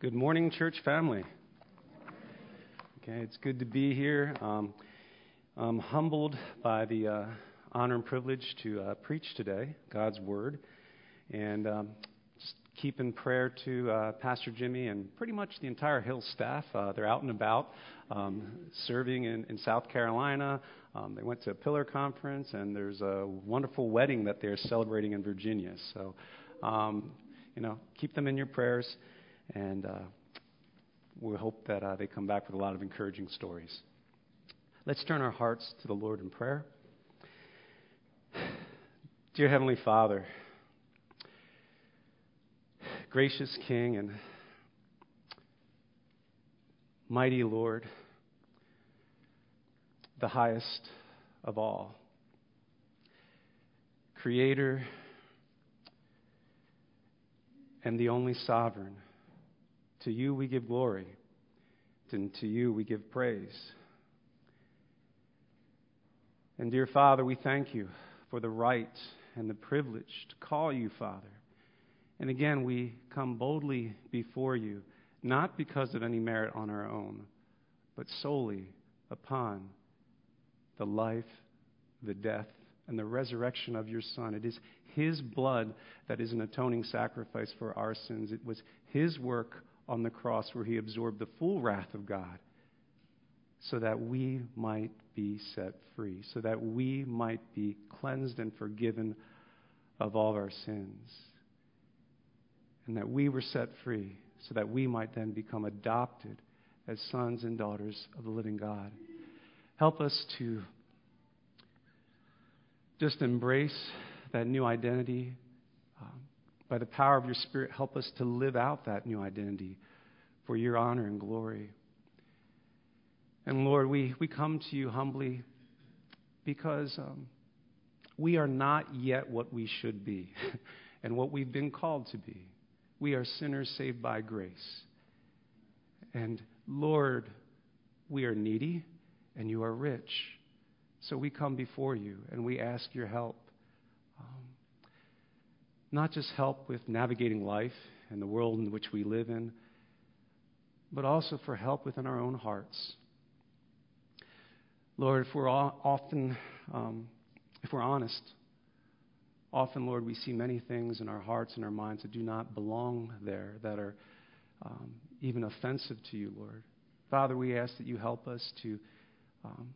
Good morning, church family. Okay, it's good to be here. Um, I'm humbled by the uh, honor and privilege to uh, preach today, God's Word. And um, just keep in prayer to uh, Pastor Jimmy and pretty much the entire Hill staff. Uh, they're out and about um, serving in, in, South Carolina. Um, they went to a pillar conference, and there's a wonderful wedding that they're celebrating in Virginia. So, um, you know, keep them in your prayers. And uh, we hope that uh, they come back with a lot of encouraging stories. Let's turn our hearts to the Lord in prayer. Dear Heavenly Father, gracious King and mighty Lord, the highest of all, Creator and the only sovereign. To you we give glory, and to you we give praise. And dear Father, we thank you for the right and the privilege to call you Father. And again, we come boldly before you, not because of any merit on our own, but solely upon the life, the death, and the resurrection of your Son. It is His blood that is an atoning sacrifice for our sins. It was His work on the cross where he absorbed the full wrath of God so that we might be set free, so that we might be cleansed and forgiven of all our sins. And that we were set free so that we might then become adopted as sons and daughters of the living God. Help us to just embrace that new identity by the power of your Spirit, help us to live out that new identity for your honor and glory. And Lord, we, we come to you humbly because um, we are not yet what we should be and what we've been called to be. We are sinners saved by grace. And Lord, we are needy and you are rich. So we come before you and we ask your help not just help with navigating life and the world in which we live in, but also for help within our own hearts. Lord, if we're often, um, if we're honest, often, Lord, we see many things in our hearts and our minds that do not belong there, that are um, even offensive to you, Lord. Father, we ask that you help us to um,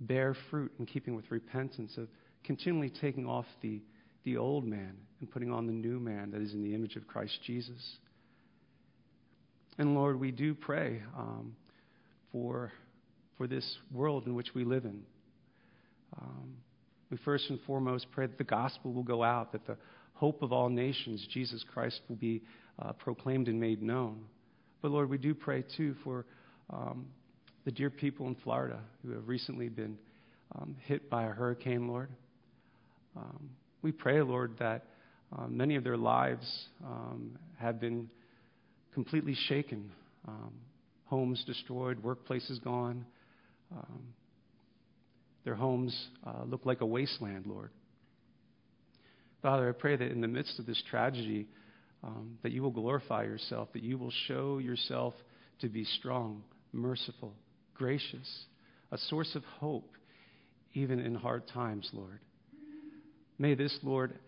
bear fruit in keeping with repentance, of continually taking off the the old man and putting on the new man that is in the image of Christ Jesus. And Lord, we do pray um, for, for this world in which we live in. Um, we first and foremost pray that the gospel will go out, that the hope of all nations, Jesus Christ, will be uh, proclaimed and made known. But Lord, we do pray too for um, the dear people in Florida who have recently been um, hit by a hurricane, Lord. We pray, Lord, that um, many of their lives um, have been completely shaken. Um, homes destroyed, workplaces gone. Um, their homes uh, look like a wasteland, Lord. Father, I pray that in the midst of this tragedy, um, that you will glorify yourself, that you will show yourself to be strong, merciful, gracious, a source of hope, even in hard times, Lord. May this, Lord,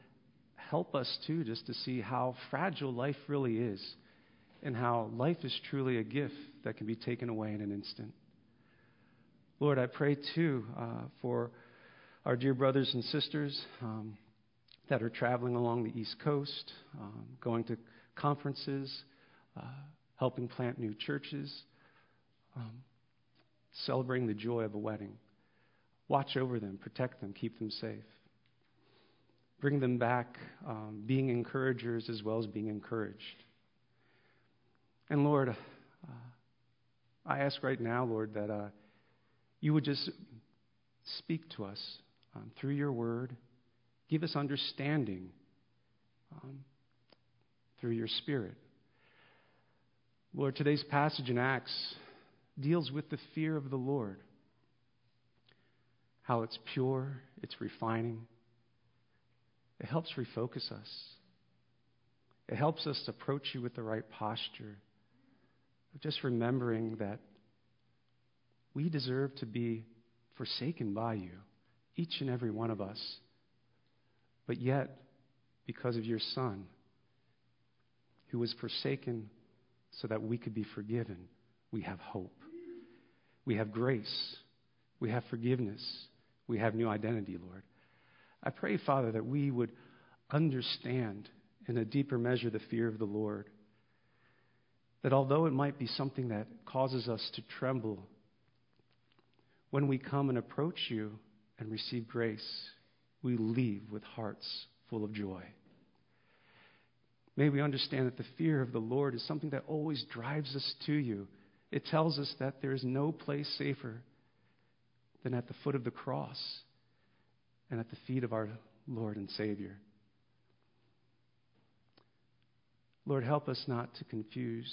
help us too just to see how fragile life really is and how life is truly a gift that can be taken away in an instant. Lord, I pray too uh, for our dear brothers and sisters um, that are traveling along the East Coast, um, going to conferences, uh, helping plant new churches, um, celebrating the joy of a wedding. Watch over them, protect them, keep them safe bring them back um, being encouragers as well as being encouraged. And Lord, uh, I ask right now, Lord, that uh, you would just speak to us um, through your word, give us understanding um, through your spirit. Lord, today's passage in Acts deals with the fear of the Lord, how it's pure, it's refining. It helps refocus us. It helps us approach you with the right posture, just remembering that we deserve to be forsaken by you, each and every one of us. But yet, because of your Son, who was forsaken so that we could be forgiven, we have hope. We have grace. We have forgiveness. We have new identity, Lord. I pray, Father, that we would understand in a deeper measure the fear of the Lord. That although it might be something that causes us to tremble, when we come and approach you and receive grace, we leave with hearts full of joy. May we understand that the fear of the Lord is something that always drives us to you. It tells us that there is no place safer than at the foot of the cross and at the feet of our Lord and Savior. Lord, help us not to confuse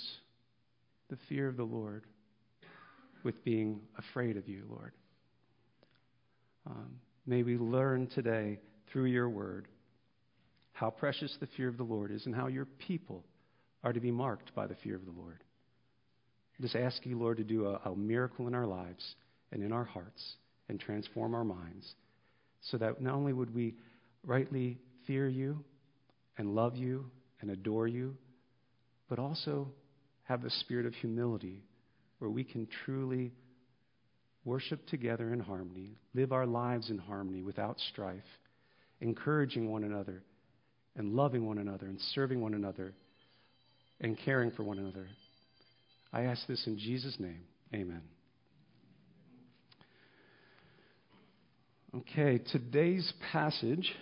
the fear of the Lord with being afraid of you, Lord. Um, may we learn today through your word how precious the fear of the Lord is and how your people are to be marked by the fear of the Lord. Just ask you, Lord, to do a, a miracle in our lives and in our hearts and transform our minds so that not only would we rightly fear you and love you and adore you, but also have the spirit of humility where we can truly worship together in harmony, live our lives in harmony without strife, encouraging one another and loving one another and serving one another and caring for one another. I ask this in Jesus' name. Amen. Okay, today's passage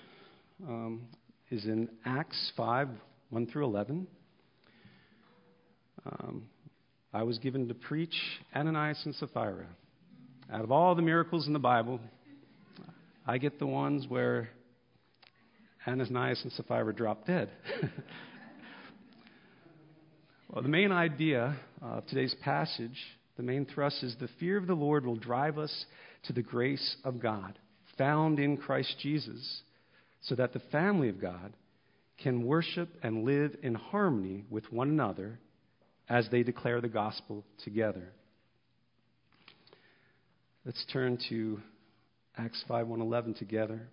um, is in Acts 5 1 through 11. Um, I was given to preach Ananias and Sapphira. Out of all the miracles in the Bible, I get the ones where Ananias and Sapphira drop dead. well, the main idea of today's passage, the main thrust is the fear of the Lord will drive us to the grace of God found in Christ Jesus, so that the family of God can worship and live in harmony with one another as they declare the gospel together. Let's turn to Acts 5:111 together.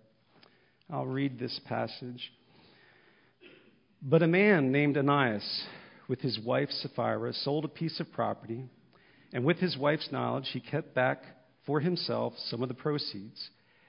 I'll read this passage. But a man named Ananias, with his wife Sapphira, sold a piece of property, and with his wife's knowledge, he kept back for himself some of the proceeds,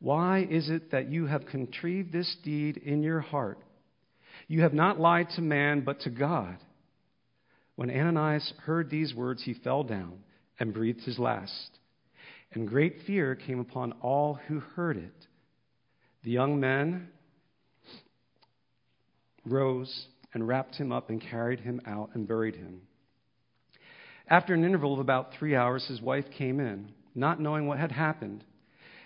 Why is it that you have contrived this deed in your heart? You have not lied to man, but to God. When Ananias heard these words, he fell down and breathed his last. And great fear came upon all who heard it. The young men rose and wrapped him up and carried him out and buried him. After an interval of about three hours, his wife came in, not knowing what had happened.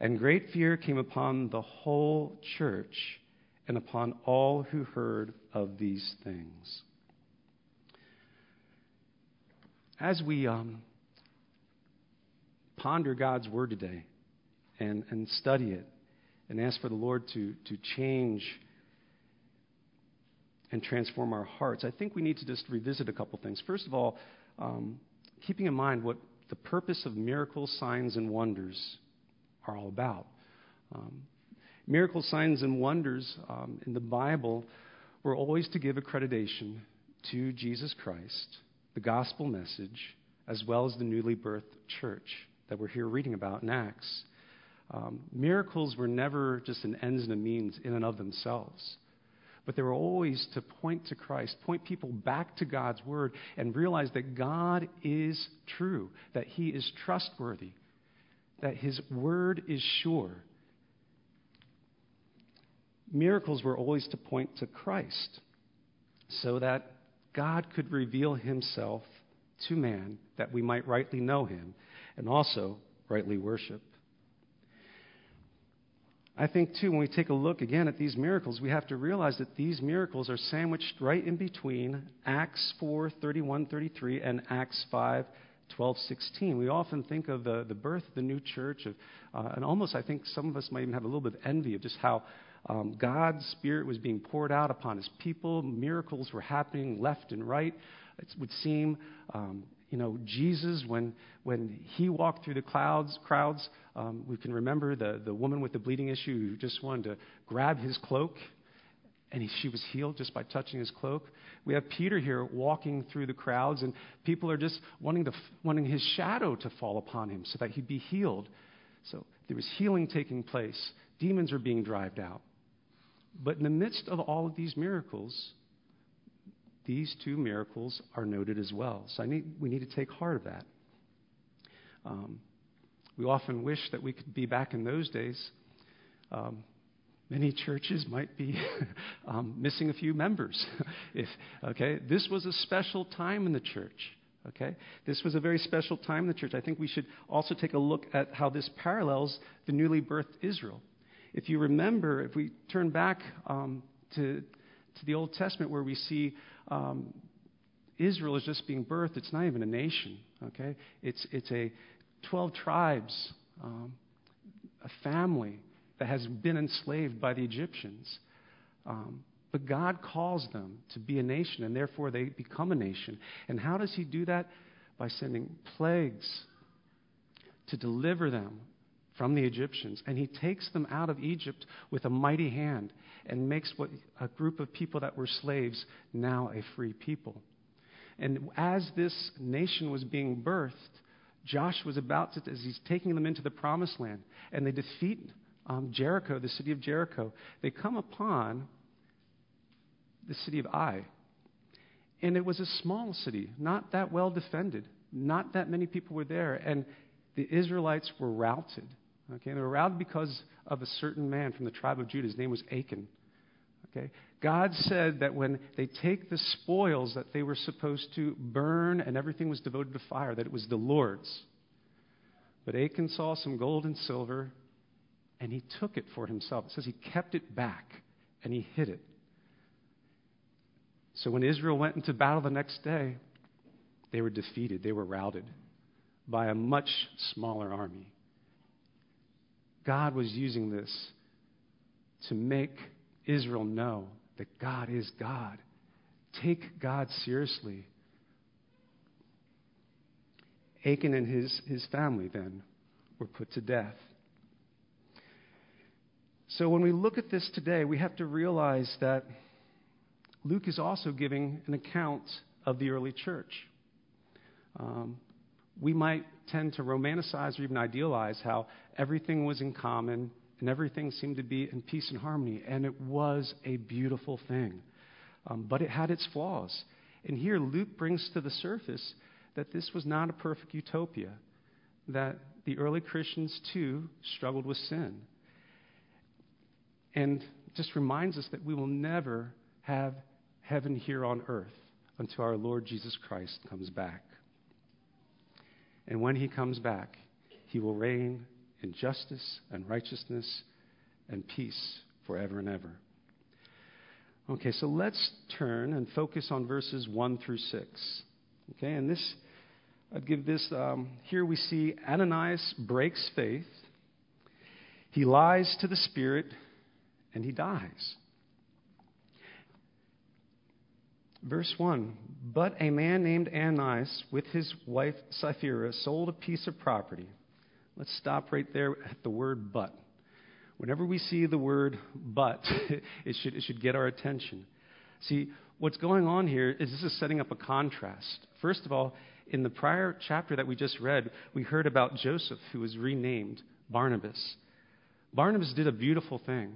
And great fear came upon the whole church and upon all who heard of these things. as we um, ponder God's word today and, and study it and ask for the Lord to, to change and transform our hearts, I think we need to just revisit a couple things. First of all, um, keeping in mind what the purpose of miracles, signs, and wonders are all about. Um, miracle signs and wonders um, in the Bible were always to give accreditation to Jesus Christ the gospel message as well as the newly birthed church that we're here reading about in Acts. Um, miracles were never just an ends and a means in and of themselves, but they were always to point to Christ, point people back to God's word, and realize that God is true, that He is trustworthy, that His word is sure. Miracles were always to point to Christ so that God could reveal Himself to man that we might rightly know Him and also rightly worship. I think, too, when we take a look again at these miracles, we have to realize that these miracles are sandwiched right in between Acts 4 31 33 and Acts 5 12 16. We often think of the, the birth of the new church, of, uh, and almost I think some of us might even have a little bit of envy of just how um, God's Spirit was being poured out upon His people. Miracles were happening left and right. It would seem um, you know, Jesus, when, when he walked through the clouds, crowds, um, we can remember the, the woman with the bleeding issue who just wanted to grab his cloak, and he, she was healed just by touching his cloak. We have Peter here walking through the crowds, and people are just wanting, wanting his shadow to fall upon him so that he'd be healed. So there was healing taking place, demons are being driven out. But in the midst of all of these miracles, these two miracles are noted as well. So need, we need to take heart of that. Um, we often wish that we could be back in those days. Um, many churches might be um, missing a few members. if, okay, this was a special time in the church. Okay, this was a very special time in the church. I think we should also take a look at how this parallels the newly birthed Israel. If you remember, if we turn back um, to to the Old Testament where we see um, Israel is just being birthed. It's not even a nation, okay? It's, it's a 12 tribes, um, a family that has been enslaved by the Egyptians. Um, but God calls them to be a nation, and therefore they become a nation. And how does He do that? By sending plagues to deliver them from the Egyptians. And He takes them out of Egypt with a mighty hand and makes what a group of people that were slaves now a free people. And as this nation was being birthed, Josh was about to, as he's taking them into the promised land, and they defeat um, Jericho, the city of Jericho, they come upon the city of Ai. And it was a small city, not that well defended. Not that many people were there. And the Israelites were routed. Okay, they were routed because of a certain man from the tribe of Judah. His name was Achan. Okay? God said that when they take the spoils that they were supposed to burn and everything was devoted to fire, that it was the Lord's. But Achan saw some gold and silver, and he took it for himself. It says he kept it back, and he hid it. So when Israel went into battle the next day, they were defeated, they were routed by a much smaller army. God was using this to make Israel know that God is God. Take God seriously. Achan and his, his family then were put to death. So when we look at this today, we have to realize that Luke is also giving an account of the early church. Um, we might tend to romanticize or even idealize how everything was in common and everything seemed to be in peace and harmony, and it was a beautiful thing. Um, but it had its flaws. And here Luke brings to the surface that this was not a perfect utopia, that the early Christians too struggled with sin. And just reminds us that we will never have heaven here on earth until our Lord Jesus Christ comes back. And when he comes back, he will reign in justice and righteousness and peace forever and ever. Okay, so let's turn and focus on verses 1 through 6. Okay, and this, I'd give this, um, here we see Ananias breaks faith, he lies to the Spirit, and he dies. Verse 1 But a man named Ananias, with his wife Sapphira, sold a piece of property. Let's stop right there at the word but. Whenever we see the word but, it should, it should get our attention. See, what's going on here is this is setting up a contrast. First of all, in the prior chapter that we just read, we heard about Joseph, who was renamed Barnabas. Barnabas did a beautiful thing.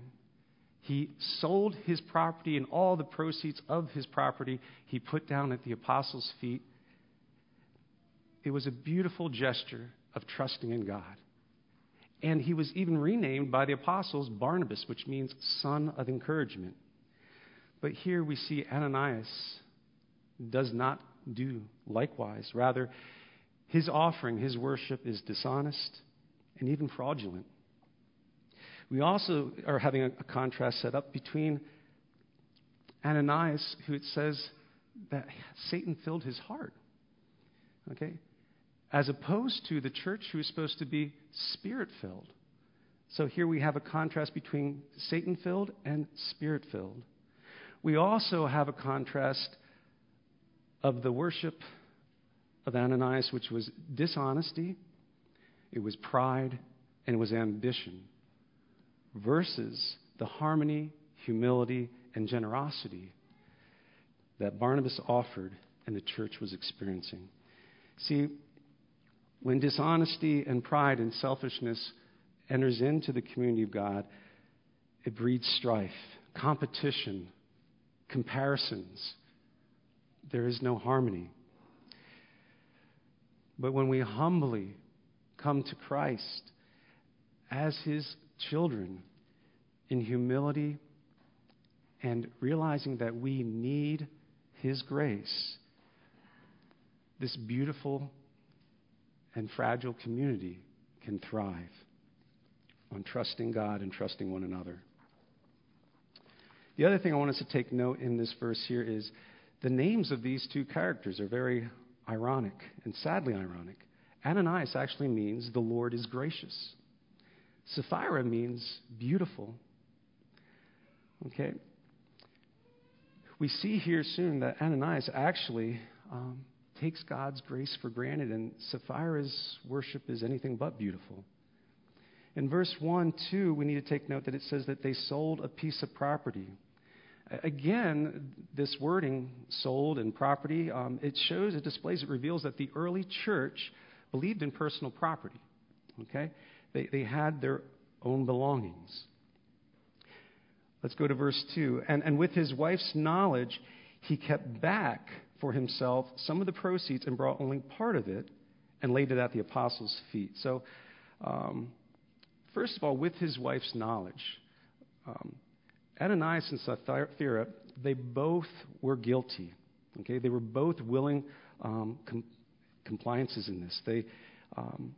He sold his property and all the proceeds of his property he put down at the apostles' feet. It was a beautiful gesture of trusting in God. And he was even renamed by the apostles Barnabas, which means son of encouragement. But here we see Ananias does not do likewise. Rather, his offering, his worship is dishonest and even fraudulent. We also are having a, a contrast set up between Ananias, who it says that Satan filled his heart. Okay? As opposed to the church who is supposed to be spirit filled. So here we have a contrast between Satan filled and spirit filled. We also have a contrast of the worship of Ananias, which was dishonesty, it was pride, and it was ambition versus the harmony, humility, and generosity that Barnabas offered and the church was experiencing. See, when dishonesty and pride and selfishness enters into the community of God, it breeds strife, competition, comparisons. There is no harmony. But when we humbly come to Christ as his children in humility and realizing that we need His grace, this beautiful and fragile community can thrive on trusting God and trusting one another. The other thing I want us to take note in this verse here is the names of these two characters are very ironic and sadly ironic. Ananias actually means the Lord is gracious. Sapphira means beautiful. Okay? We see here soon that Ananias actually um, takes God's grace for granted, and Sapphira's worship is anything but beautiful. In verse 1, 2, we need to take note that it says that they sold a piece of property. Again, this wording, sold and property, um, it shows, it displays, it reveals that the early church believed in personal property. Okay? They, they had their own belongings. Let's go to verse 2. And, and with his wife's knowledge, he kept back for himself some of the proceeds and brought only part of it and laid it at the apostles' feet. So, um, first of all, with his wife's knowledge, um, Ananias and Sapphira, they both were guilty. Okay, they were both willing um, com- compliances in this. They um,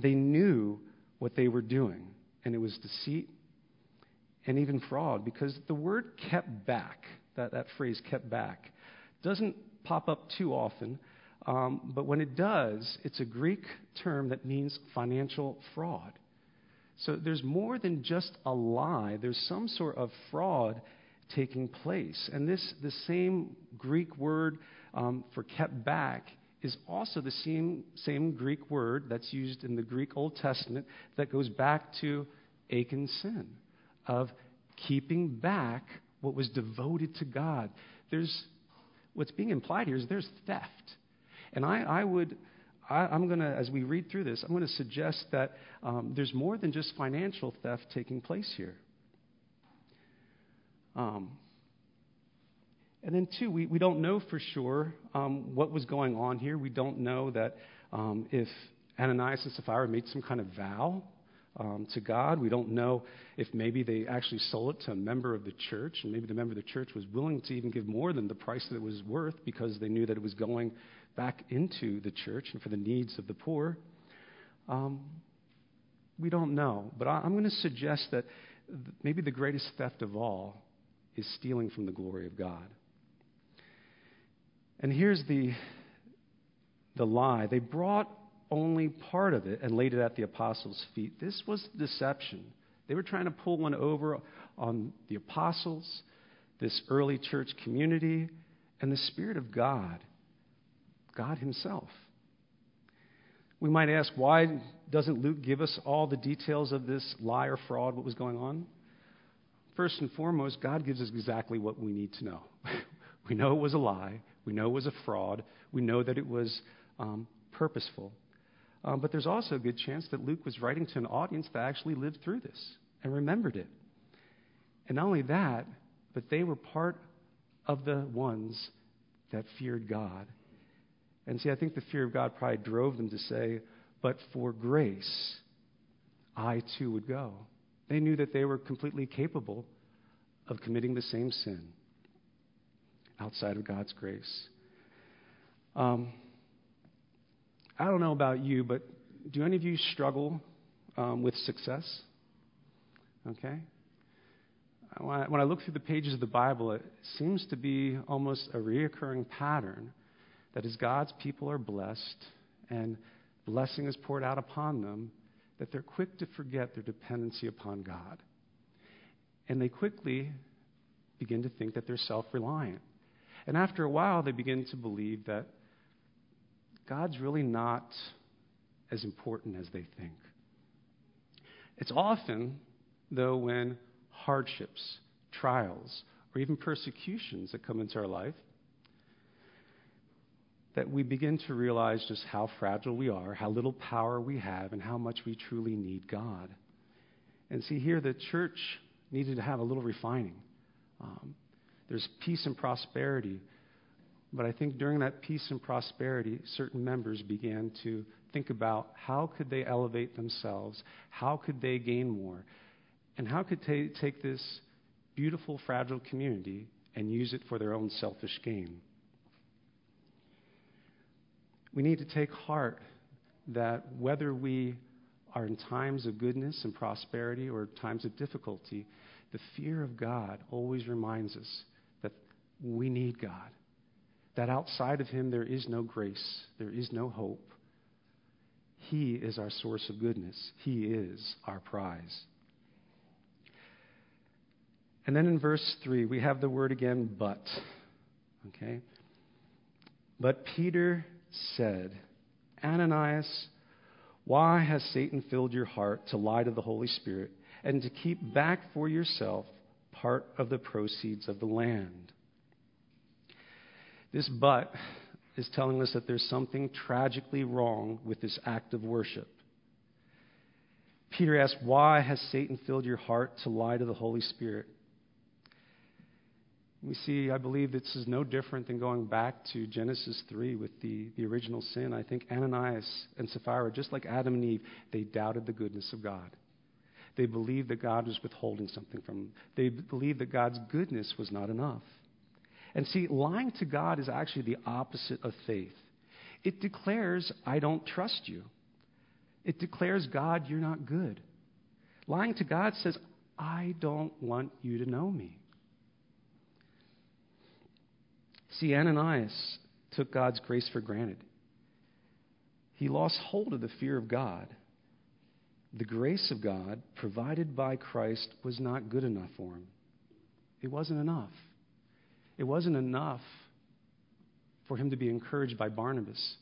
they knew what they were doing, and it was deceit and even fraud because the word kept back, that, that phrase kept back, doesn't pop up too often. Um, but when it does, it's a Greek term that means financial fraud. So there's more than just a lie, there's some sort of fraud taking place. And this, the same Greek word um, for kept back is also the same, same Greek word that's used in the Greek Old Testament that goes back to Achan's sin of keeping back what was devoted to God. There's, what's being implied here is there's theft. And I, I would, I, am going to, as we read through this, I'm going to suggest that um, there's more than just financial theft taking place here. Um, and then, two, we, we don't know for sure um, what was going on here. We don't know that um, if Ananias and Sapphira made some kind of vow um, to God. We don't know if maybe they actually sold it to a member of the church, and maybe the member of the church was willing to even give more than the price that it was worth because they knew that it was going back into the church and for the needs of the poor. Um, we don't know. But I, I'm going to suggest that maybe the greatest theft of all is stealing from the glory of God. And here's the, the lie they brought only part of it and laid it at the apostles' feet. This was deception. They were trying to pull one over on the apostles, this early church community, and the Spirit of God, God Himself. We might ask, why doesn't Luke give us all the details of this lie or fraud, what was going on? First and foremost, God gives us exactly what we need to know. we know it was a lie. We know it was a fraud. We know that it was um, purposeful. Um, but there's also a good chance that Luke was writing to an audience that actually lived through this and remembered it. And not only that, but they were part of the ones that feared God. And see, I think the fear of God probably drove them to say, But for grace, I too would go. They knew that they were completely capable of committing the same sin outside of God's grace. Um, I don't know about you, but do any of you struggle um, with success? Okay? When I, when I look through the pages of the Bible, it seems to be almost a reoccurring pattern that as God's people are blessed and blessing is poured out upon them, that they're quick to forget their dependency upon God. And they quickly begin to think that they're self reliant. And after a while, they begin to believe that God's really not as important as they think. It's often, though, when hardships, trials, or even persecutions that come into our life that we begin to realize just how fragile we are, how little power we have, and how much we truly need God. And see, here the church needed to have a little refining. Um, there's peace and prosperity, but I think during that peace and prosperity, certain members began to think about how could they elevate themselves, how could they gain more, and how could they take this beautiful, fragile community and use it for their own selfish gain. We need to take heart that whether we are in times of goodness and prosperity or times of difficulty, the fear of God always reminds us we need God. That outside of Him there is no grace, there is no hope. He is our source of goodness, He is our prize. And then in verse 3, we have the word again, but. Okay? But Peter said, Ananias, why has Satan filled your heart to lie to the Holy Spirit and to keep back for yourself part of the proceeds of the land? This but is telling us that there's something tragically wrong with this act of worship. Peter asks, Why has Satan filled your heart to lie to the Holy Spirit? We see, I believe this is no different than going back to Genesis 3 with the, the original sin. I think Ananias and Sapphira, just like Adam and Eve, they doubted the goodness of God. They believed that God was withholding something from them. They believed that God's goodness was not enough. And see, lying to God is actually the opposite of faith. It declares, I don't trust you. It declares, God, you're not good. Lying to God says, I don't want you to know me. See, Ananias took God's grace for granted. He lost hold of the fear of God. The grace of God provided by Christ was not good enough for him. It wasn't enough. It wasn't enough for him to be encouraged by Barnabas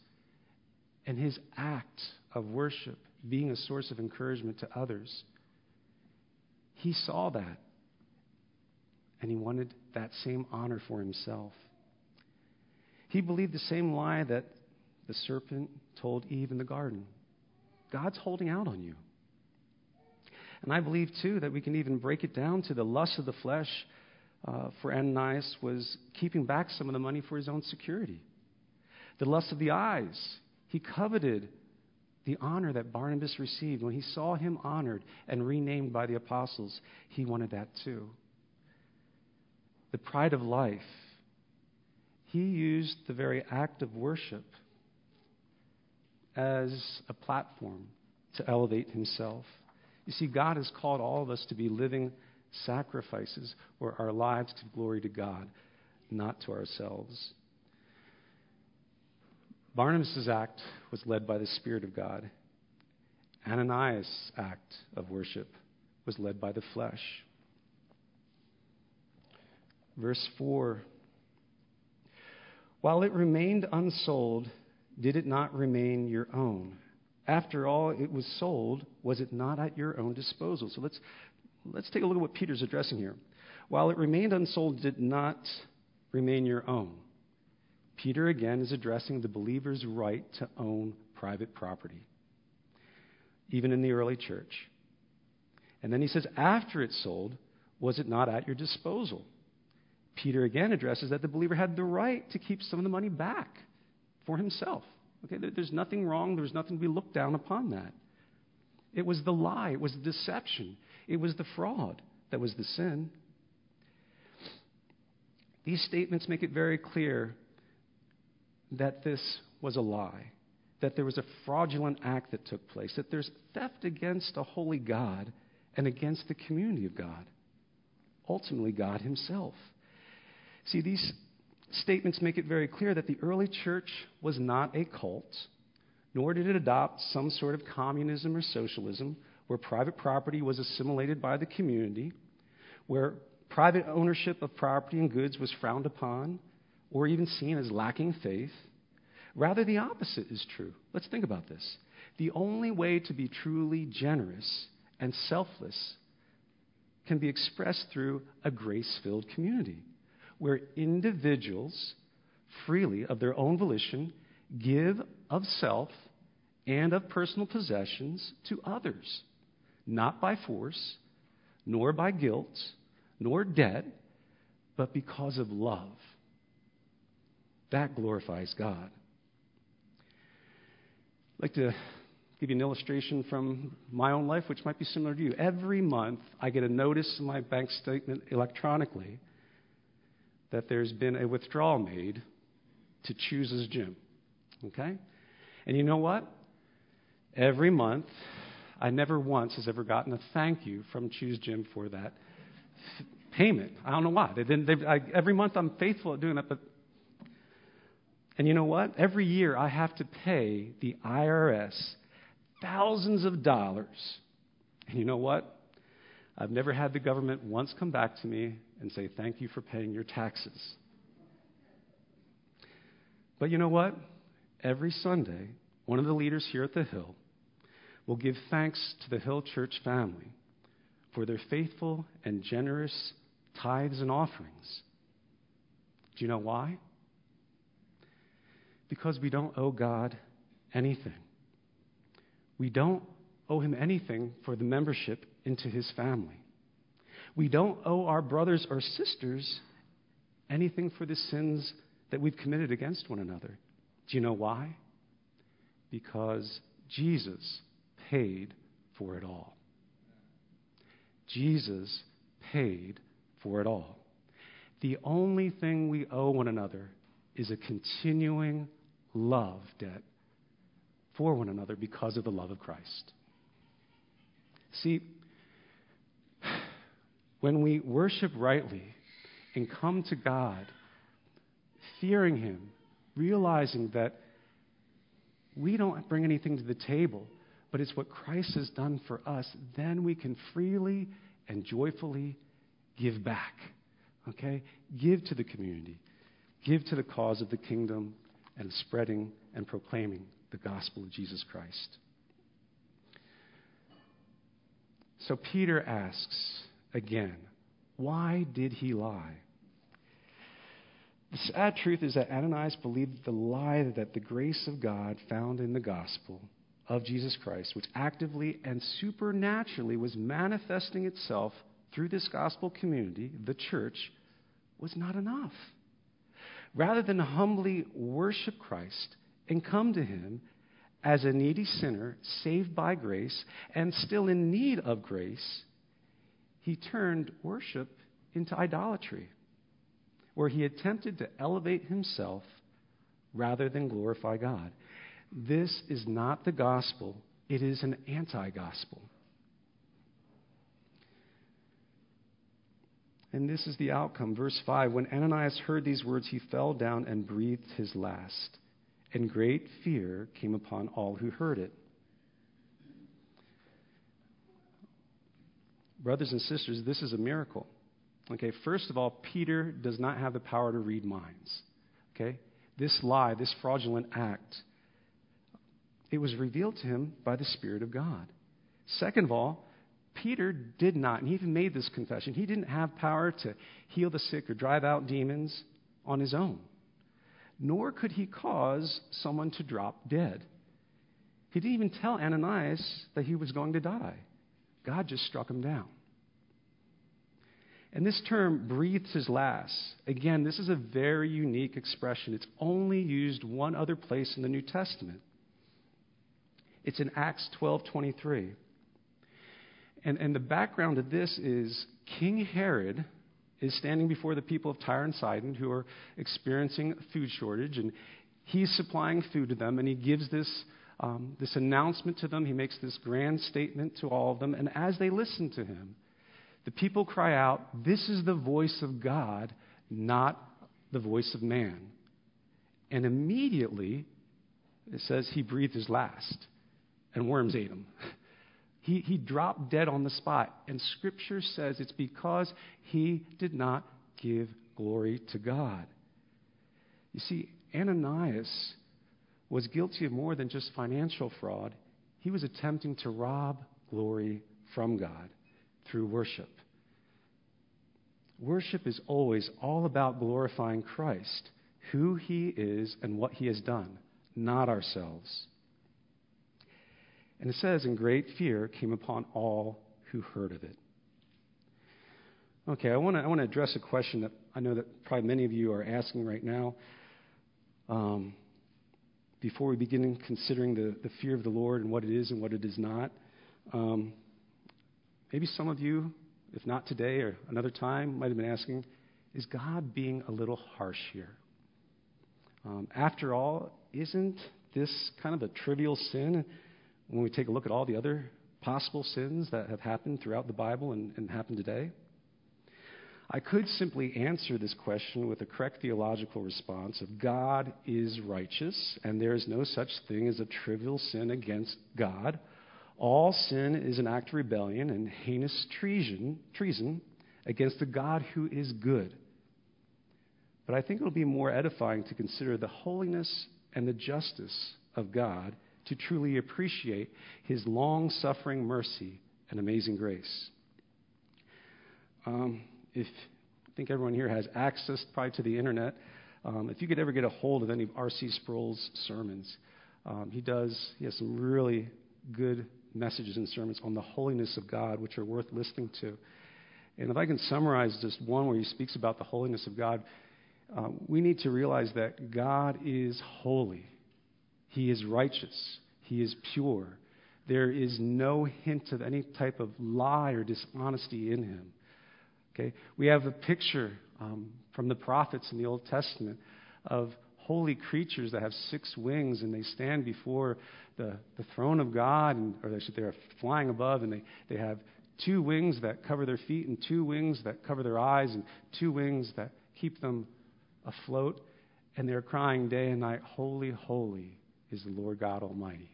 and his act of worship being a source of encouragement to others. He saw that and he wanted that same honor for himself. He believed the same lie that the serpent told Eve in the garden God's holding out on you. And I believe, too, that we can even break it down to the lust of the flesh uh, for Ananias was keeping back some of the money for his own security. The lust of the eyes, he coveted the honor that Barnabas received. When he saw him honored and renamed by the apostles, he wanted that too. The pride of life, he used the very act of worship as a platform to elevate himself. You see, God has called all of us to be living sacrifices where our lives to glory to God, not to ourselves. Barnabas' act was led by the Spirit of God. Ananias' act of worship was led by the flesh. Verse 4 while it remained unsold, did it not remain your own? After all, it was sold. Was it not at your own disposal? So let's, let's take a look at what Peter's addressing here. While it remained unsold, did not remain your own? Peter again is addressing the believer's right to own private property, even in the early church. And then he says, after it's sold, was it not at your disposal? Peter again addresses that the believer had the right to keep some of the money back for himself. Okay, there's nothing wrong, there's nothing to be looked down upon that. It was the lie, it was the deception, it was the fraud that was the sin. These statements make it very clear that this was a lie, that there was a fraudulent act that took place, that there's theft against a holy God and against the community of God, ultimately, God Himself. See, these statements make it very clear that the early church was not a cult, nor did it adopt some sort of communism or socialism where private property was assimilated by the community, where private ownership of property and goods was frowned upon or even seen as lacking faith. Rather, the opposite is true. Let's think about this. The only way to be truly generous and selfless can be expressed through a grace filled community where individuals freely, of their own volition, give of self and of personal possessions to others, not by force, nor by guilt, nor debt, but because of love. That glorifies God. I'd like to give you an illustration from my own life, which might be similar to you. Every month, I get a notice in my bank statement electronically that there's been a withdrawal made to Choose's Gym. Okay? And you know what? Every month, I never once has ever gotten a thank you from Choose Gym for that payment. I don't know why. They didn't, they, I, every month I'm faithful at doing it, but. And you know what? Every year I have to pay the IRS thousands of dollars. And you know what? I've never had the government once come back to me and say, Thank you for paying your taxes. But you know what? Every Sunday, one of the leaders here at the Hill will give thanks to the Hill Church family for their faithful and generous tithes and offerings. Do you know why? Because we don't owe God anything. We don't owe him anything for the membership into his family. We don't owe our brothers or sisters anything for the sins that we've committed against one another. Do you know why? Because Jesus paid for it all. Jesus paid for it all. The only thing we owe one another is a continuing love debt for one another because of the love of Christ. See, when we worship rightly and come to God, fearing Him, realizing that we don't bring anything to the table, but it's what Christ has done for us, then we can freely and joyfully give back. Okay? Give to the community, give to the cause of the kingdom and spreading and proclaiming the gospel of Jesus Christ. So Peter asks again, why did he lie? The sad truth is that Ananias believed the lie that the grace of God found in the gospel of Jesus Christ, which actively and supernaturally was manifesting itself through this gospel community, the church, was not enough. Rather than humbly worship Christ and come to Him as a needy sinner, saved by grace, and still in need of grace, he turned worship into idolatry, where he attempted to elevate himself rather than glorify God. This is not the gospel, it is an anti gospel. And this is the outcome. Verse 5 When Ananias heard these words, he fell down and breathed his last, and great fear came upon all who heard it. Brothers and sisters, this is a miracle. Okay, first of all, Peter does not have the power to read minds. Okay? This lie, this fraudulent act, it was revealed to him by the Spirit of God. Second of all, Peter did not, and he even made this confession, he didn't have power to heal the sick or drive out demons on his own. nor could he cause someone to drop dead. He didn't even tell Ananias that he was going to die. God just struck him down. And this term, breathes his last, again, this is a very unique expression. It's only used one other place in the New Testament. It's in Acts 12:23. And, and the background of this is King Herod is standing before the people of Tyre and Sidon who are experiencing a food shortage, and he's supplying food to them, and he gives this, um, this announcement to them. He makes this grand statement to all of them, and as they listen to him, the people cry out, This is the voice of God, not the voice of man. And immediately, it says he breathed his last, and worms ate him. He, he dropped dead on the spot. And Scripture says it's because he did not give glory to God. You see, Ananias was guilty of more than just financial fraud, he was attempting to rob glory from God through worship. Worship is always all about glorifying Christ, who he is and what he has done, not ourselves. And it says, and great fear came upon all who heard of it. Okay, I want to I want to address a question that I know that probably many of you are asking right now. Um, before we begin considering the, the fear of the Lord and what it is and what it is not, um, maybe some of you, if not today or another time, might have been asking, is God being a little harsh here? Um, after all, isn't this kind of a trivial sin? When we take a look at all the other possible sins that have happened throughout the Bible and, and happen today? I could simply answer this question with a correct theological response of God is righteous, and there is no such thing as a trivial sin against God. All sin is an act of rebellion and heinous treason, treason against the God who is good. But I think it'll be more edifying to consider the holiness and the justice of God to truly appreciate his long suffering mercy and amazing grace. Um, if I think everyone here has access probably to the internet, um, if you could ever get a hold of any of R.C. Sproul's sermons, um, he does, he has some really good messages and sermons on the holiness of God, which are worth listening to. And if I can summarize just one where he speaks about the holiness of God, um, we need to realize that God is holy. He is righteous. He is pure. There is no hint of any type of lie or dishonesty in him. Okay? We have a picture um, from the prophets in the Old Testament of holy creatures that have six wings and they stand before the, the throne of God, and, or they should, they're flying above, and they, they have two wings that cover their feet, and two wings that cover their eyes, and two wings that keep them afloat. And they're crying day and night, Holy, holy is the Lord God Almighty.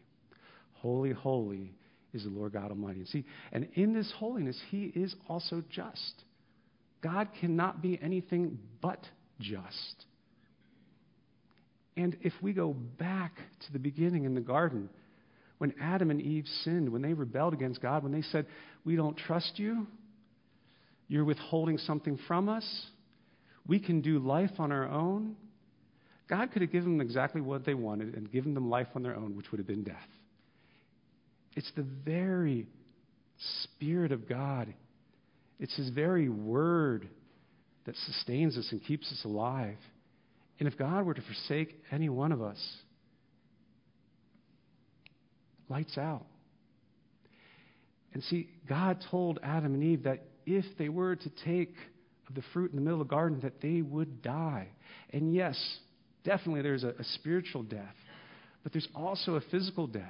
Holy, holy is the Lord God Almighty. And see, and in this holiness, He is also just. God cannot be anything but just. And if we go back to the beginning in the garden, when Adam and Eve sinned, when they rebelled against God, when they said, We don't trust you, you're withholding something from us, we can do life on our own, God could have given them exactly what they wanted and given them life on their own, which would have been death. It's the very Spirit of God, it's His very Word that sustains us and keeps us alive. And if God were to forsake any one of us, lights out. And see, God told Adam and Eve that if they were to take of the fruit in the middle of the garden, that they would die. And yes, definitely there's a, a spiritual death, but there's also a physical death.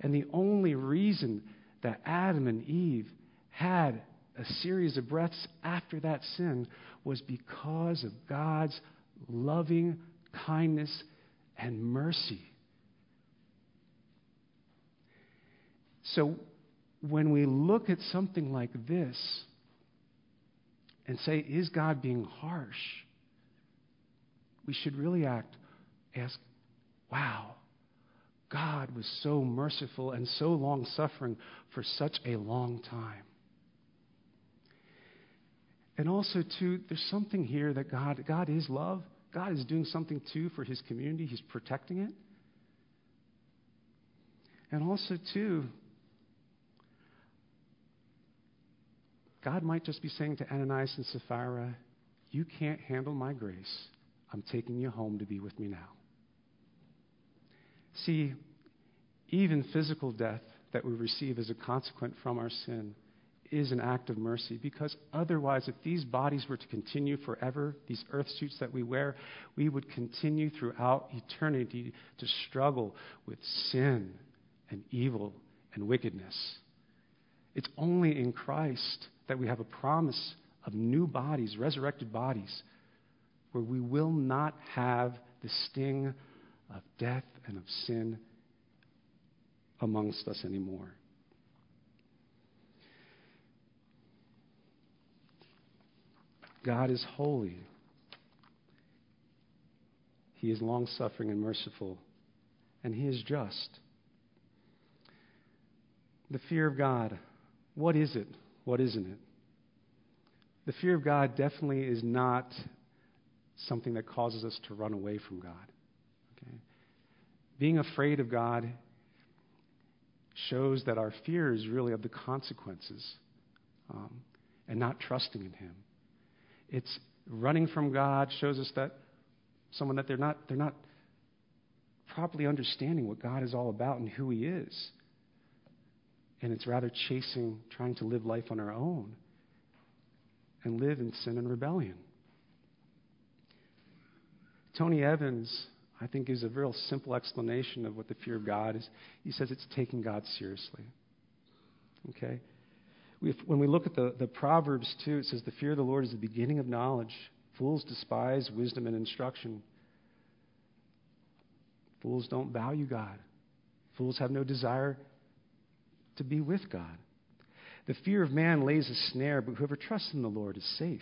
And the only reason that Adam and Eve had a series of breaths after that sin was because of God's loving kindness and mercy. So when we look at something like this and say, is God being harsh? We should really act, ask, wow, God was so merciful and so long suffering for such a long time. And also, too, there's something here that God, God is love, God is doing something too for his community. He's protecting it. And also, too, God might just be saying to Ananias and Sapphira, You can't handle my grace. I'm taking you home to be with me now. See, even physical death that we receive as a consequence from our sin is an act of mercy because otherwise, if these bodies were to continue forever, these earth suits that we wear, we would continue throughout eternity to struggle with sin and evil and wickedness. It's only in Christ that we have a promise of new bodies, resurrected bodies, where we will not have the sting of death and of sin amongst us anymore. God is holy. He is long suffering and merciful, and He is just. The fear of God, what is it? What isn't it? The fear of God definitely is not something that causes us to run away from God. Okay? Being afraid of God shows that our fear is really of the consequences um, and not trusting in Him. It's running from God shows us that someone that they're not they're not properly understanding what God is all about and who He is. And it's rather chasing, trying to live life on our own and live in sin and rebellion. Tony Evans, I think, gives a real simple explanation of what the fear of God is. He says it's taking God seriously. Okay? when we look at the, the Proverbs, too, it says, The fear of the Lord is the beginning of knowledge. Fools despise wisdom and instruction. Fools don't value God. Fools have no desire to be with God. The fear of man lays a snare, but whoever trusts in the Lord is safe.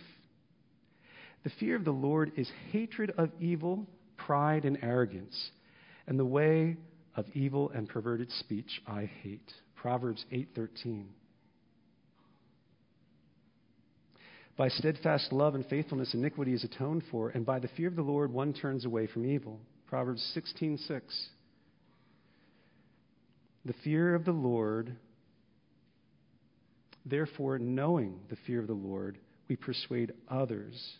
The fear of the Lord is hatred of evil, pride, and arrogance, and the way of evil and perverted speech I hate. Proverbs 8:13. By steadfast love and faithfulness, iniquity is atoned for, and by the fear of the Lord, one turns away from evil. Proverbs 16:6. The fear of the Lord Therefore, knowing the fear of the Lord, we persuade others.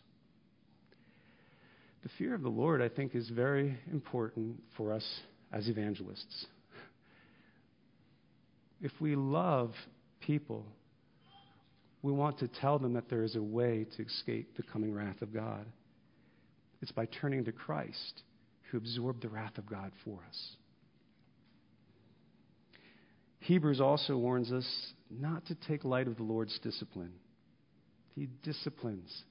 The fear of the Lord, I think, is very important for us as evangelists. If we love people, we want to tell them that there is a way to escape the coming wrath of God. It's by turning to Christ, who absorbed the wrath of God for us. Hebrews also warns us not to take light of the Lord's discipline. He disciplines.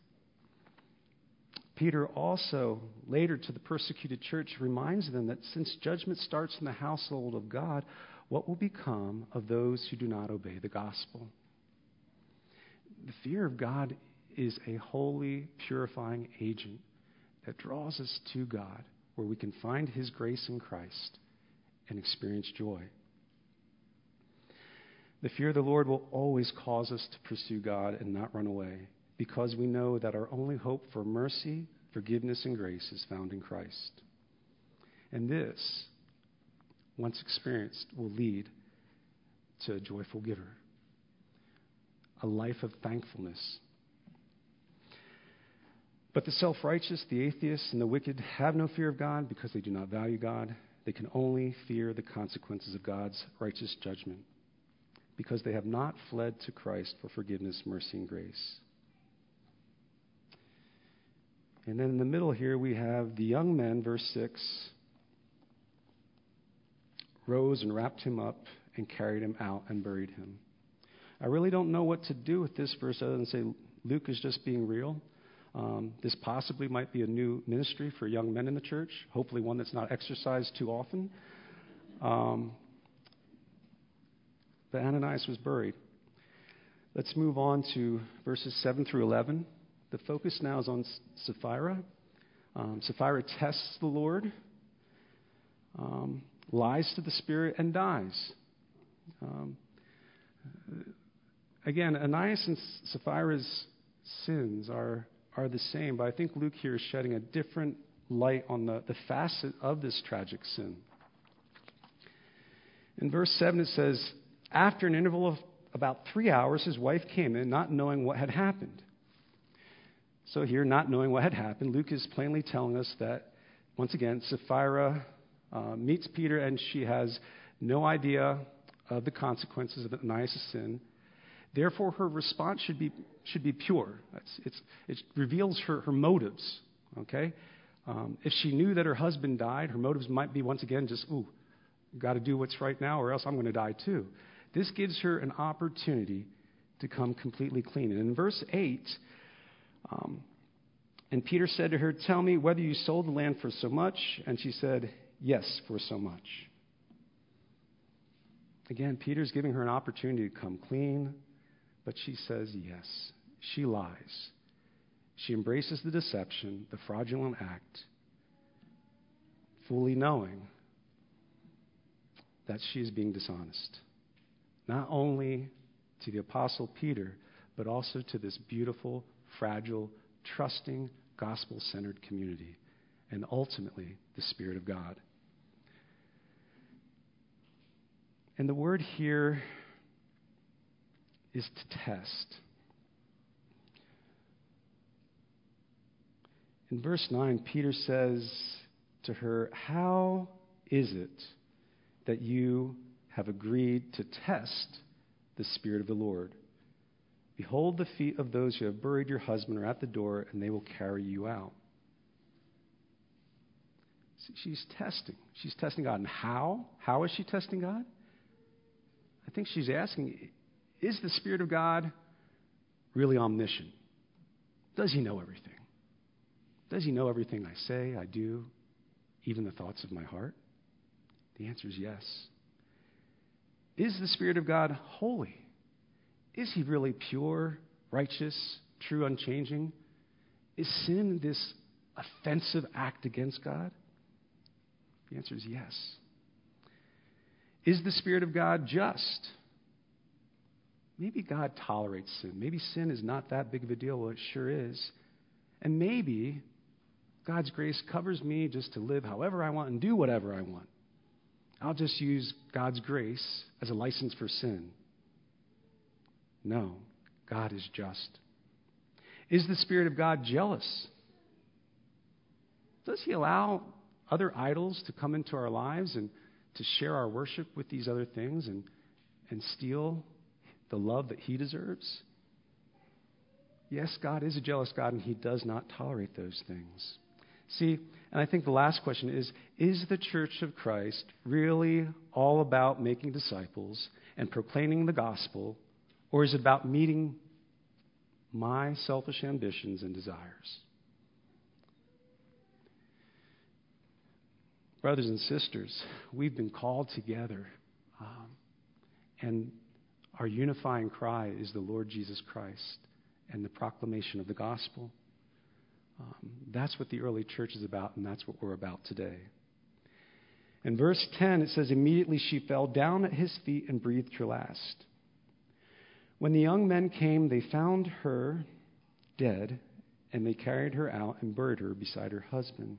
Peter also, later to the persecuted church, reminds them that since judgment starts in the household of God, what will become of those who do not obey the gospel? The fear of God is a holy, purifying agent that draws us to God, where we can find His grace in Christ and experience joy. The fear of the Lord will always cause us to pursue God and not run away because we know that our only hope for mercy, forgiveness, and grace is found in Christ. And this, once experienced, will lead to a joyful giver, a life of thankfulness. But the self righteous, the atheists, and the wicked have no fear of God because they do not value God. They can only fear the consequences of God's righteous judgment because they have not fled to Christ for forgiveness, mercy, and grace. And then in the middle here, we have the young men, verse 6, rose and wrapped him up and carried him out and buried him. I really don't know what to do with this verse other than say Luke is just being real. Um, this possibly might be a new ministry for young men in the church, hopefully one that's not exercised too often. Um, but Ananias was buried. Let's move on to verses 7 through 11. The focus now is on Sapphira. Um, Sapphira tests the Lord, um, lies to the Spirit, and dies. Um, again, Ananias and Sapphira's sins are are the same, but I think Luke here is shedding a different light on the, the facet of this tragic sin. In verse 7, it says, After an interval of about three hours, his wife came in, not knowing what had happened. So, here, not knowing what had happened, Luke is plainly telling us that, once again, Sapphira uh, meets Peter and she has no idea of the consequences of Ananias' sin. Therefore, her response should be, should be pure. It's, it's, it reveals her, her motives, okay? Um, if she knew that her husband died, her motives might be once again just, ooh, got to do what's right now or else I'm going to die too. This gives her an opportunity to come completely clean. And in verse 8, um, and Peter said to her, Tell me whether you sold the land for so much. And she said, Yes, for so much. Again, Peter's giving her an opportunity to come clean, but she says yes. She lies. She embraces the deception, the fraudulent act, fully knowing that she is being dishonest. Not only to the Apostle Peter, but also to this beautiful, fragile, trusting, gospel centered community, and ultimately the Spirit of God. And the word here is to test. In verse 9, Peter says to her, How is it that you have agreed to test the Spirit of the Lord? Behold, the feet of those who have buried your husband are at the door, and they will carry you out. She's testing. She's testing God. And how? How is she testing God? I think she's asking Is the Spirit of God really omniscient? Does he know everything? Does he know everything I say, I do, even the thoughts of my heart? The answer is yes. Is the Spirit of God holy? Is he really pure, righteous, true, unchanging? Is sin this offensive act against God? The answer is yes. Is the Spirit of God just? Maybe God tolerates sin. Maybe sin is not that big of a deal. Well, it sure is. And maybe God's grace covers me just to live however I want and do whatever I want. I'll just use God's grace as a license for sin. No, God is just. Is the Spirit of God jealous? Does He allow other idols to come into our lives and to share our worship with these other things and, and steal the love that He deserves? Yes, God is a jealous God, and He does not tolerate those things. See, and I think the last question is Is the church of Christ really all about making disciples and proclaiming the gospel, or is it about meeting my selfish ambitions and desires? Brothers and sisters, we've been called together, um, and our unifying cry is the Lord Jesus Christ and the proclamation of the gospel. Um, that's what the early church is about, and that's what we're about today. In verse 10, it says, Immediately she fell down at his feet and breathed her last. When the young men came, they found her dead, and they carried her out and buried her beside her husband.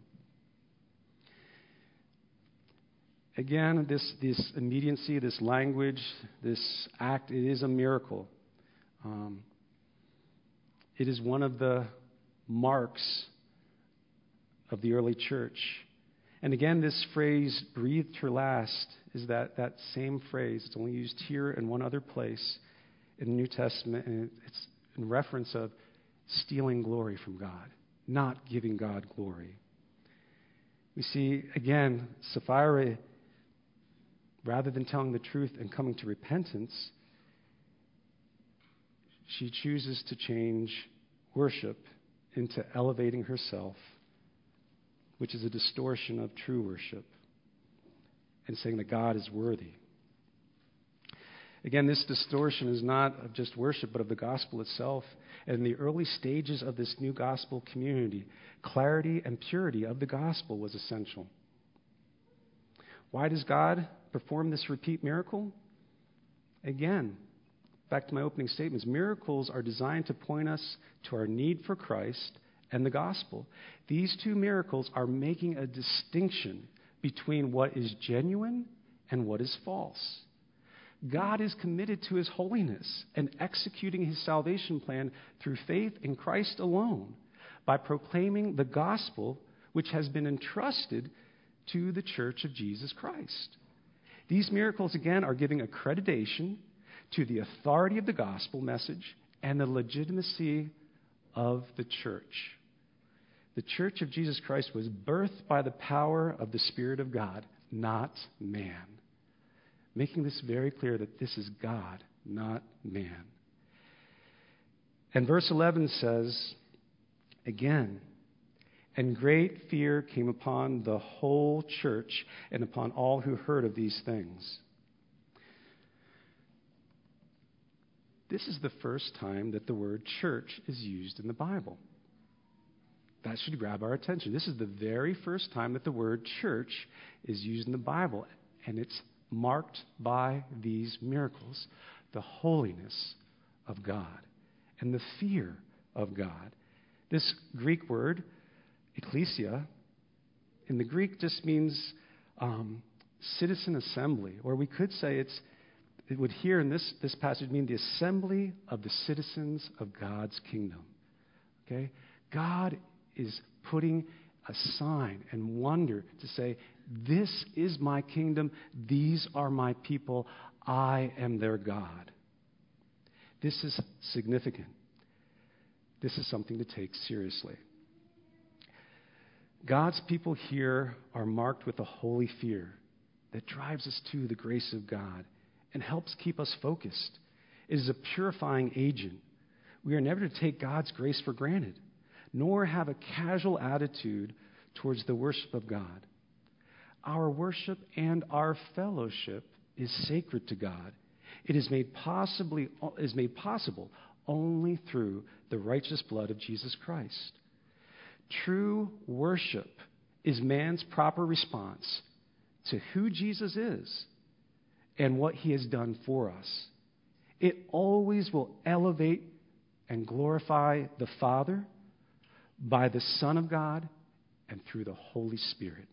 Again, this, this immediacy, this language, this act, it is a miracle. Um, it is one of the marks of the early church. And again, this phrase, breathed her last, is that, that same phrase. It's only used here and one other place in the New Testament, and it's in reference of stealing glory from God, not giving God glory. We see, again, Sapphira rather than telling the truth and coming to repentance, she chooses to change worship into elevating herself, which is a distortion of true worship, and saying that God is worthy. Again, this distortion is not of just worship, but of the gospel itself. And in the early stages of this new gospel community, clarity and purity of the gospel was essential. Why does God perform this repeat miracle? Again, back to my opening statements miracles are designed to point us to our need for Christ and the gospel. These two miracles are making a distinction between what is genuine and what is false. God is committed to his holiness and executing his salvation plan through faith in Christ alone by proclaiming the gospel which has been entrusted to the church of Jesus Christ. These miracles, again, are giving accreditation to the authority of the gospel message and the legitimacy of the church. The church of Jesus Christ was birthed by the power of the Spirit of God, not man. Making this very clear that this is God, not man. And verse 11 says, again, and great fear came upon the whole church and upon all who heard of these things. This is the first time that the word church is used in the Bible. That should grab our attention. This is the very first time that the word church is used in the Bible, and it's marked by these miracles the holiness of God and the fear of God. This Greek word ecclesia, in the Greek just means um, citizen assembly, or we could say it's, it would here in this, this passage mean the assembly of the citizens of God's kingdom. Okay? God is putting a sign and wonder to say, This is my kingdom, these are my people, I am their God. This is significant. This is something to take seriously. God's people here are marked with a holy fear that drives us to the grace of God and helps keep us focused. It is a purifying agent. We are never to take God's grace for granted, nor have a casual attitude towards the worship of God. Our worship and our fellowship is sacred to God. It is made, possibly, is made possible only through the righteous blood of Jesus Christ. True worship is man's proper response to who Jesus is and what he has done for us. It always will elevate and glorify the Father by the Son of God and through the Holy Spirit.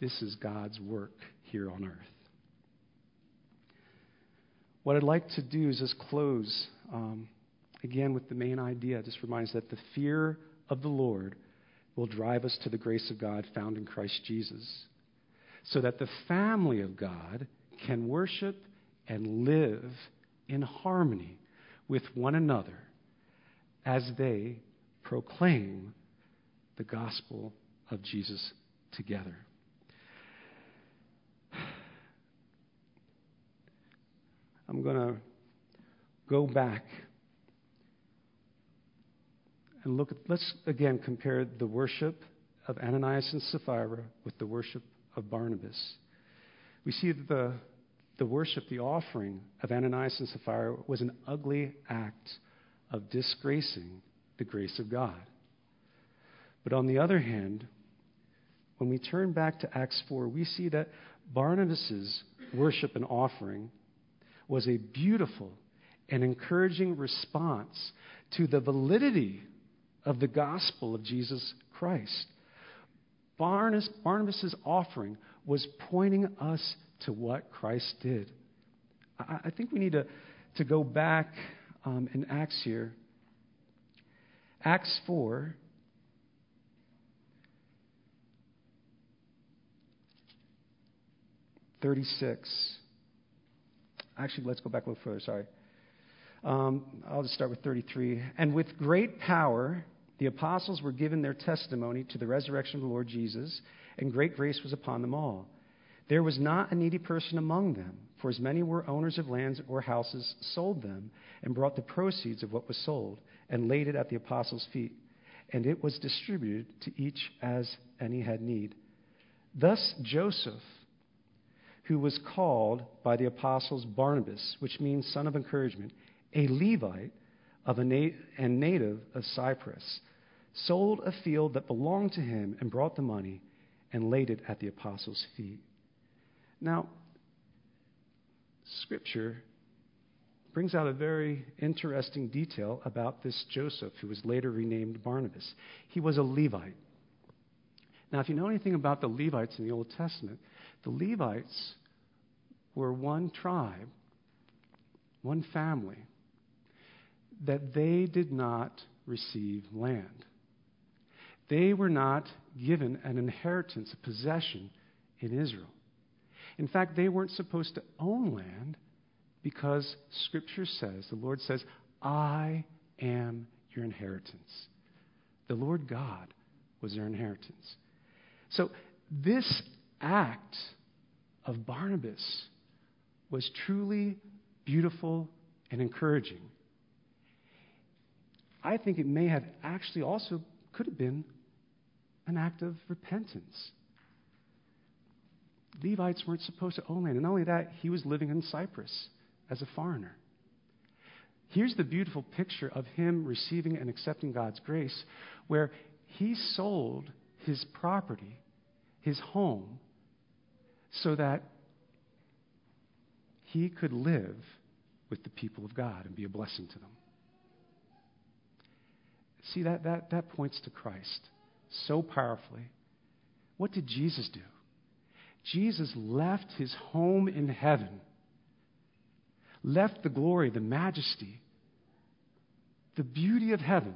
This is God's work here on earth. What I'd like to do is just close um, again with the main idea. Just reminds that the fear of the Lord will drive us to the grace of God found in Christ Jesus, so that the family of God can worship and live in harmony with one another as they proclaim the gospel of Jesus together. I'm going to go back and look at, let's again compare the worship of Ananias and Sapphira with the worship of Barnabas. We see that the, the worship, the offering of Ananias and Sapphira was an ugly act of disgracing the grace of God. But on the other hand, when we turn back to Acts 4, we see that Barnabas' worship and offering was a beautiful and encouraging response to the validity of the gospel of Jesus Christ. Barnabas, offering was pointing us to what Christ did. I, I think we need to, to go back um, in Acts here. Acts 4. Thirty-six. Actually, let's go back a little further. Sorry. Um, I'll just start with 33. And with great power, the apostles were given their testimony to the resurrection of the Lord Jesus, and great grace was upon them all. There was not a needy person among them, for as many were owners of lands or houses sold them, and brought the proceeds of what was sold, and laid it at the apostles' feet. And it was distributed to each as any had need. Thus Joseph, who was called by the apostles Barnabas, which means son of encouragement, a Levite of a na- and native of Cyprus, sold a field that belonged to him and brought the money and laid it at the apostles' feet. Now, Scripture brings out a very interesting detail about this Joseph, who was later renamed Barnabas. He was a Levite. Now, if you know anything about the Levites in the Old Testament, the Levites were one tribe, one family, that they did not receive land. They were not given an inheritance, a possession in Israel. In fact, they weren't supposed to own land because Scripture says, the Lord says, I am your inheritance. The Lord God was their inheritance. So, this act of Barnabas was truly beautiful and encouraging. I think it may have actually also could have been an act of repentance. Levites weren't supposed to own land. And not only that, he was living in Cyprus as a foreigner. Here's the beautiful picture of him receiving and accepting God's grace, where he sold his property, his home, so that he could live with the people of God and be a blessing to them. See, that, that, that points to Christ so powerfully. What did Jesus do? Jesus left his home in heaven, left the glory, the majesty, the beauty of heaven,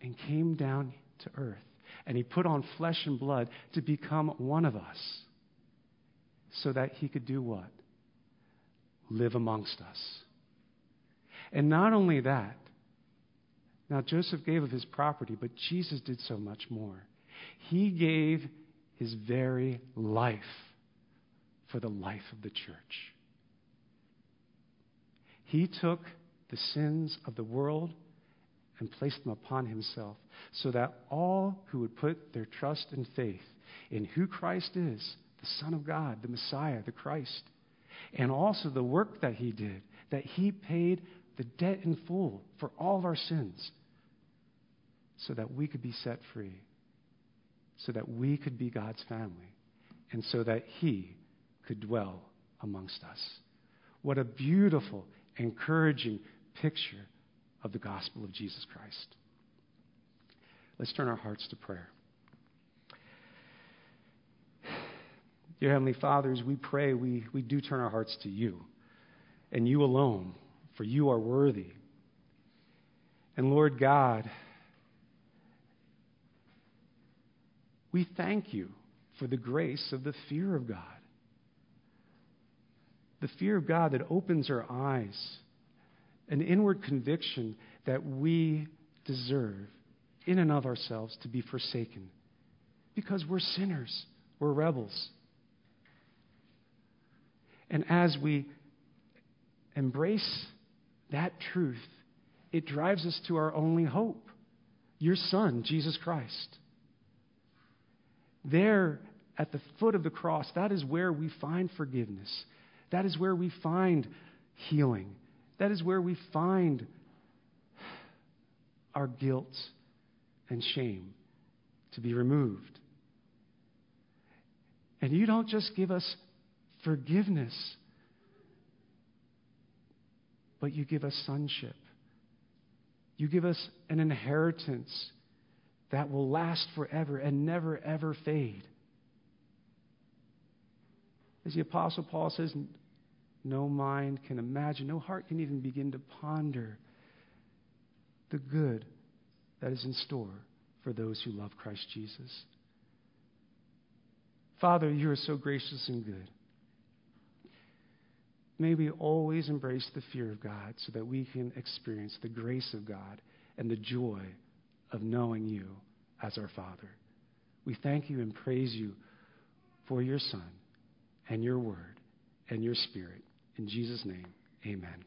and came down to earth. And he put on flesh and blood to become one of us so that he could do what? Live amongst us. And not only that, now Joseph gave of his property, but Jesus did so much more. He gave his very life for the life of the church. He took the sins of the world and placed them upon himself so that all who would put their trust and faith in who Christ is, the Son of God, the Messiah, the Christ, and also the work that he did, that he paid the debt in full for all of our sins so that we could be set free so that we could be God's family and so that He could dwell amongst us. What a beautiful, encouraging picture of the gospel of Jesus Christ. Let's turn our hearts to prayer. Dear Heavenly Fathers, we pray we, we do turn our hearts to you and you alone, for you are worthy. And Lord God, We thank you for the grace of the fear of God. The fear of God that opens our eyes, an inward conviction that we deserve in and of ourselves to be forsaken because we're sinners, we're rebels. And as we embrace that truth, it drives us to our only hope your Son, Jesus Christ. There, at the foot of the cross, that is where we find forgiveness. That is where we find healing. That is where we find our guilt and shame to be removed. And you don't just give us forgiveness, but you give us sonship. You give us an inheritance that will last forever and never, ever fade. As the Apostle Paul says, no mind can imagine, no heart can even begin to ponder the good that is in store for those who love Christ Jesus. Father, you are so gracious and good. May we always embrace the fear of God so that we can experience the grace of God and the joy of knowing you as our Father. We thank you and praise you for your Son and your Word and your Spirit. In Jesus' name, amen.